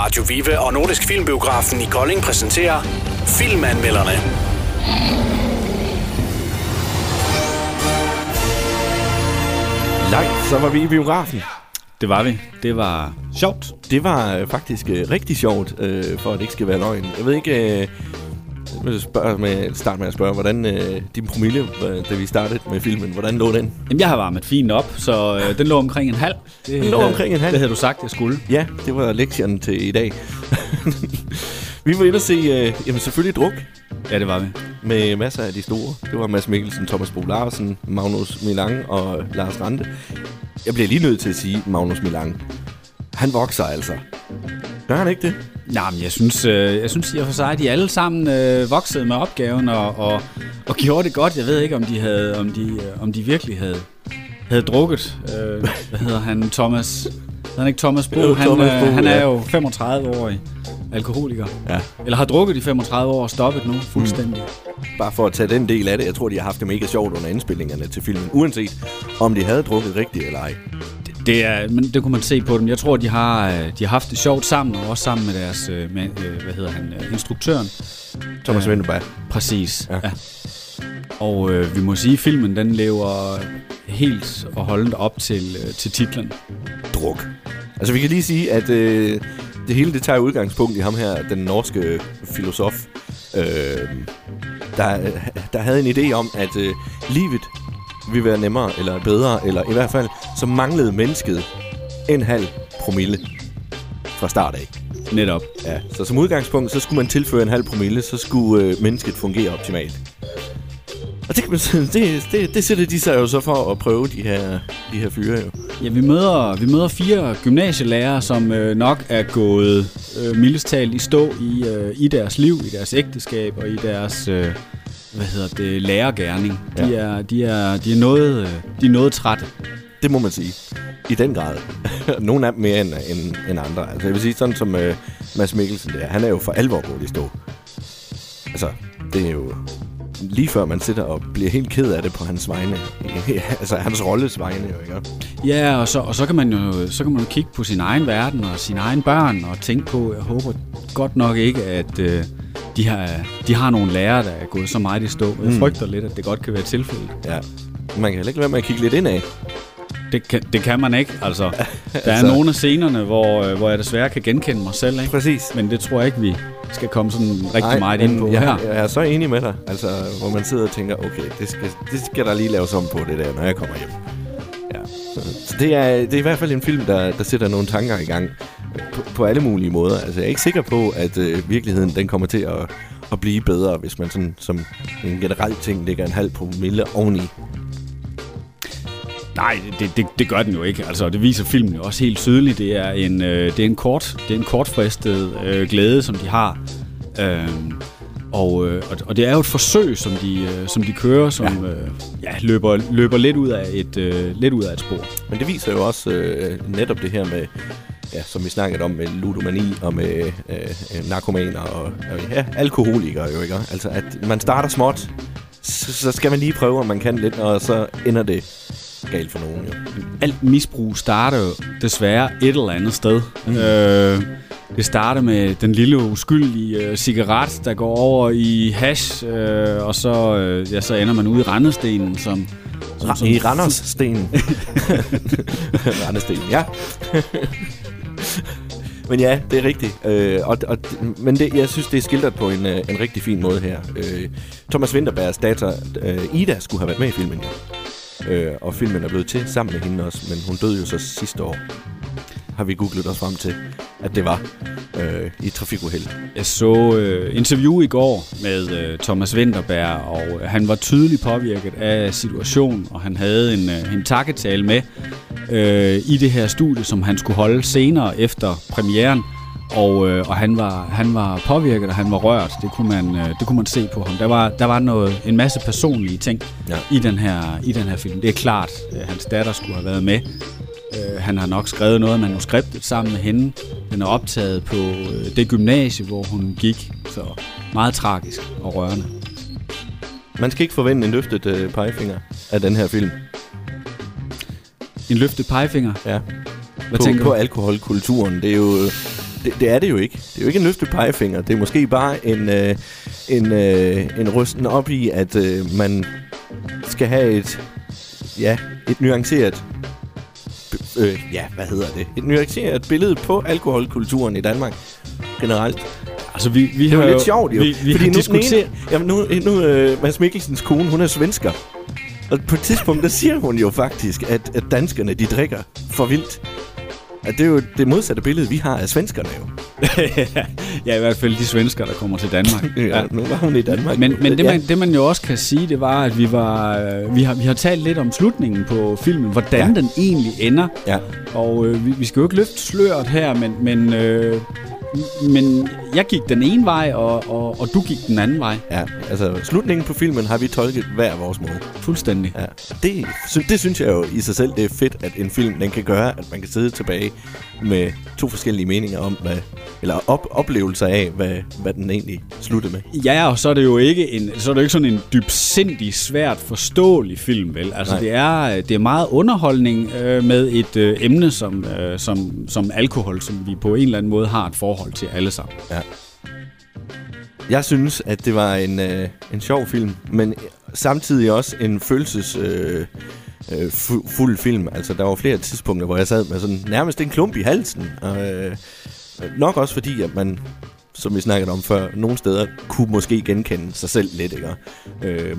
Radio Vive og Nordisk Filmbiografen i Kolding præsenterer Filmanmelderne. Langt, så var vi i biografen. Det var vi. Det var sjovt. Det var øh, faktisk øh, rigtig sjovt, øh, for at det ikke skal være løgn. Jeg ved ikke... Øh, jeg vil spørge med, starte med at spørge, hvordan øh, din promille, øh, da vi startede med filmen, hvordan lå den? Jamen, jeg har varmet fint op, så øh, den lå omkring en halv. Det, Den lå omkring en halv? Det havde du sagt, jeg skulle. Ja, det var lektionen til i dag. vi var inde og se, øh, jamen selvfølgelig druk, Ja, det var vi. med masser af de store. Det var Mads Mikkelsen, Thomas Bo Larsen, Magnus Milang og Lars Rante. Jeg bliver lige nødt til at sige Magnus Milang. Han vokser altså. Gør han ikke det? Nej, men jeg synes, øh, jeg synes i og for sig, at de alle sammen øh, voksede med opgaven og, og, og gjorde det godt. Jeg ved ikke, om de havde, om de, øh, om de virkelig havde, havde drukket. Øh, hvad hedder han? Thomas? Hedder han ikke Thomas Bo? Jo, han, Thomas Bo, øh, han er ja. jo 35-årig alkoholiker. Ja. Eller har drukket i 35 år og stoppet nu fuldstændig. Bare for at tage den del af det. Jeg tror, de har haft det mega sjovt under indspillingerne til filmen. Uanset om de havde drukket rigtigt eller ej. Det, er, men det kunne man se på dem. Jeg tror, de har, øh, de har haft det sjovt sammen, og også sammen med deres, øh, med, øh, hvad hedder han, øh, instruktøren. Thomas Ja. Vinterberg. Præcis, Ja. ja. ja. Og øh, vi må sige, at filmen den lever helt og holdent op til, øh, til titlen. Druk. Altså, vi kan lige sige, at øh, det hele det tager udgangspunkt i ham her, den norske filosof, øh, der, der havde en idé om, at øh, livet ville være nemmere, eller bedre, eller i hvert fald, så manglede mennesket en halv promille fra start af. Netop. Ja, så som udgangspunkt, så skulle man tilføre en halv promille, så skulle øh, mennesket fungere optimalt. Og det, kan det, det, det sætter de sig jo så for at prøve, de her, de her fyre jo. Ja, vi møder, vi møder fire gymnasielærere, som øh, nok er gået øh, mildest talt i stå i, øh, i deres liv, i deres ægteskab og i deres øh, hvad hedder det, lærergærning. De, Ja. er, de, er, de, er noget, øh, de er noget trætte. Det må man sige. I den grad. Nogle af dem mere end, end, end andre. Altså jeg vil sige, sådan som øh, Mads Mikkelsen der, han er jo for alvor gået i stå. Altså, det er jo lige før man sidder og bliver helt ked af det på hans vegne. altså hans rolles vegne jo, ikke? Ja, og så, og så kan man jo så kan man jo kigge på sin egen verden og sine egne børn og tænke på, jeg håber godt nok ikke, at øh, de, har, de har nogle lærere, der er gået så meget i stå. Jeg Mm. frygter lidt, at det godt kan være tilfældet. Ja. Man kan heller ikke lade være med at kigge lidt ind af. Det kan, det kan man ikke, altså. Der er Altså- nogle af scenerne, hvor, øh, hvor jeg desværre kan genkende mig selv, ikke? Præcis. Men det tror jeg ikke, vi skal komme sådan rigtig Nej, meget ind på jeg, her. jeg er så enig med dig. Altså, hvor man sidder og tænker, okay, det skal, det skal der lige laves om på det der, når jeg kommer hjem. Det er, det er i hvert fald en film, der, der sætter nogle tanker i gang øh, på, på alle mulige måder. Altså, jeg er ikke sikker på, at øh, virkeligheden den kommer til at, at blive bedre, hvis man sådan som en generel ting lægger en halv promille oveni. Nej, det, det, det gør den jo ikke. Altså, det viser filmen jo også helt tydeligt. Det er en, øh, det er en, kort, det er en kortfristet øh, glæde, som de har. Øh, og, øh, og, det er jo et forsøg, som de, øh, som de kører, som ja. Øh, ja, løber, løber lidt, ud af et, øh, lidt ud af et spor. Men det viser jo også øh, netop det her med, ja, som vi snakkede om med ludomani og med øh, øh, narkomaner og, og ja, alkoholikere jo, ikke? Altså, at man starter småt, så, så skal man lige prøve, om man kan lidt, og så ender det galt for nogen jo. Alt misbrug starter jo desværre et eller andet sted. Mm. Øh, det starter med den lille uskyldige øh, cigaret, der går over i hash, øh, og så, øh, ja, så ender man ude i rendestenen, som... som, som I Randers Sten. Randersten, ja. men ja, det er rigtigt. Øh, og, og, men det, jeg synes, det er skildret på en, øh, en rigtig fin måde her. Øh, Thomas Winterbergs datter, øh, Ida, skulle have været med i filmen. Øh, og filmen er blevet til sammen med hende også, men hun døde jo så sidste år. Har vi googlet os frem til, at det var øh, i et trafikuheld. Jeg så øh, interview i går med øh, Thomas Winterberg, og øh, han var tydeligt påvirket af situationen, og han havde en, øh, en takketale med øh, i det her studie, som han skulle holde senere efter premieren. Og, øh, og han, var, han var påvirket, og han var rørt. Det kunne man, øh, det kunne man se på ham. Der var, der var noget, en masse personlige ting Ja. i, den her, i den her film. Det er klart, at hans datter skulle have været med. Øh, han har nok skrevet noget af manuskriptet sammen med hende. Den er optaget på øh, det gymnasie, hvor hun gik. Så meget tragisk og rørende. Man skal ikke forvente en løftet øh, pegefinger af den her film. En løftet pegefinger. Ja. Hvad på, tænker på du? alkoholkulturen. Det er jo det, det er det jo ikke. Det er jo ikke en løftet pegefinger. Det er måske bare en, øh, en, øh, en rysten op i, at øh, man skal have et, ja, et nuanceret øh, ja, hvad hedder det? Et nuanceret billede på alkoholkulturen i Danmark generelt. Altså, vi, vi Det har var jo, lidt sjovt jo. Vi, vi fordi har nu, diskuteret... ene, jamen nu, nu øh, Mads Mikkelsens kone, hun er svensker. Og på et tidspunkt, der siger hun jo faktisk, at, at danskerne, de drikker for vildt. At det er jo det modsatte billede, vi har af svenskerne jo. ja, i hvert fald de svensker, der kommer til Danmark. Ja, nu var hun i Danmark. Men, men det, ja. man, det man jo også kan sige, det var, at vi var øh, vi har, vi har talt lidt om slutningen på filmen, hvordan Ja. ja. den egentlig ender. Ja. Og øh, vi, vi skal jo ikke løfte sløret her, men, men, øh, men jeg gik den ene vej, og, og, og du gik den anden vej. Ja, altså slutningen på filmen har vi tolket hver vores måde. Fuldstændig. Ja, det, sy- det synes jeg jo i sig selv, det er fedt, at en film den kan gøre, at man kan sidde tilbage med to forskellige meninger om, hvad, eller op, oplevelser af, hvad, hvad den egentlig sluttede med. Ja, og så er det jo ikke en, så er det jo ikke sådan en dybsindig, svært forståelig film, vel? Altså, Nej. det er, det er meget underholdning øh, med et øh, emne som, øh, som, som alkohol, som vi på en eller anden måde har et forhold til alle sammen. Ja. Jeg synes, at det var en, øh, en sjov film, men samtidig også en følelses... Øh, øh, fu- fuld film. Altså, der var flere tidspunkter, hvor jeg sad med sådan nærmest en klump i halsen. Og, øh, nok også fordi, at man, som vi snakkede om før, nogle steder kunne måske genkende sig selv lidt, ikke? Øh,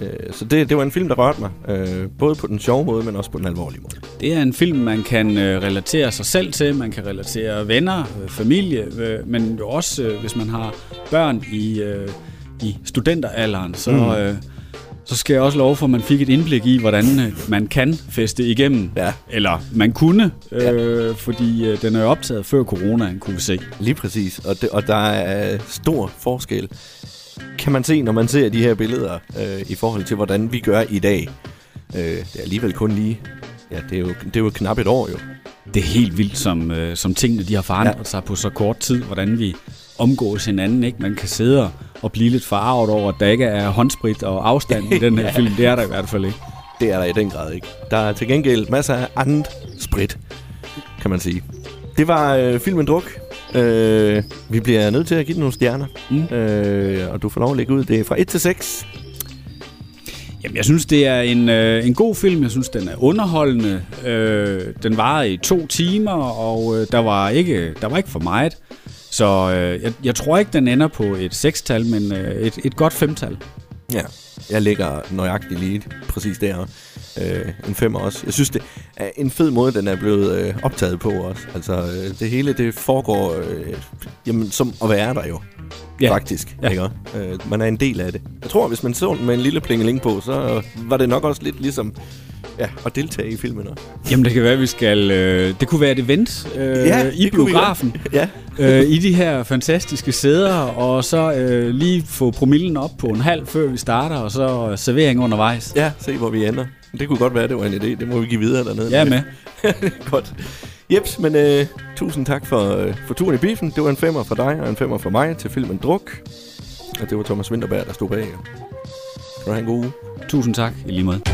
øh, så det, det var en film, der rørte mig. Øh, både på den sjove måde, men også på den alvorlige måde. Det er en film, man kan øh, relatere sig selv til, man kan relatere venner, øh, familie, øh, men jo også, øh, hvis man har børn i, øh, i studenteralderen, så, Mm. øh, så skal jeg også love for, at man fik et indblik i, hvordan øh, man kan feste igennem. Ja. Eller man kunne, øh, fordi øh, den er jo optaget før coronaen, kunne vi se. Lige præcis. Og, det, og der er stor forskel, kan man se, når man ser de her billeder, øh, i forhold til, hvordan vi gør i dag. Øh, det er alligevel kun lige... Ja, det er jo, det er jo knap et år jo. Det er helt vildt, som, øh, som tingene de har forandret Ja. ja. sig på så kort tid, hvordan vi omgås hinanden. Ikke? Man kan sidde og- blive lidt forarvet over, at der ikke er håndsprit og afstand i den her film. Det er der i hvert fald ikke. Det er der i den grad ikke. Der er til gengæld masser af andet sprit, kan man sige. Det var øh, filmen Druk. Øh, vi bliver nødt til at give den nogle stjerner. Mm. Øh, og du får lov at lægge ud. Det er fra 1 til 6. Jamen, jeg synes, det er en, øh, en god film. Jeg synes, den er underholdende. Øh, den var i to timer, og øh, der, var ikke, der var ikke for meget. Så øh, jeg, jeg tror ikke, den ender på et sekstal, men øh, et, et godt femtal. Ja, jeg ligger nøjagtigt lige præcis der. Øh, en femmer også. Jeg synes, det er en fed måde, den er blevet øh, optaget på også. Altså, øh, det hele, det foregår øh, jamen, som at være der jo. Ja. Faktisk, ja. Ja. ikke? Øh, man er en del af det. Jeg tror, hvis man så den med en lille plingeling på, så var det nok også lidt ligesom ja, at deltage i filmen. også. Jamen, det kan være, at vi skal... Øh, det kunne være et event øh, Ja, i biografen. Ja, øh, I de her fantastiske sæder, og så øh, lige få promillen op på en halv, før vi starter, og så servering undervejs. ja, se hvor vi ender. Det kunne godt være, det var en idé. Det må vi give videre dernede. Er med. Godt. Jeps, men øh, tusind tak for, øh, for turen i biffen. Det var en femmer for dig og en femmer for mig til filmen Druk. Og det var Thomas Winterberg, der stod bag. Skal du have en god uge. Tusind tak i lige måde.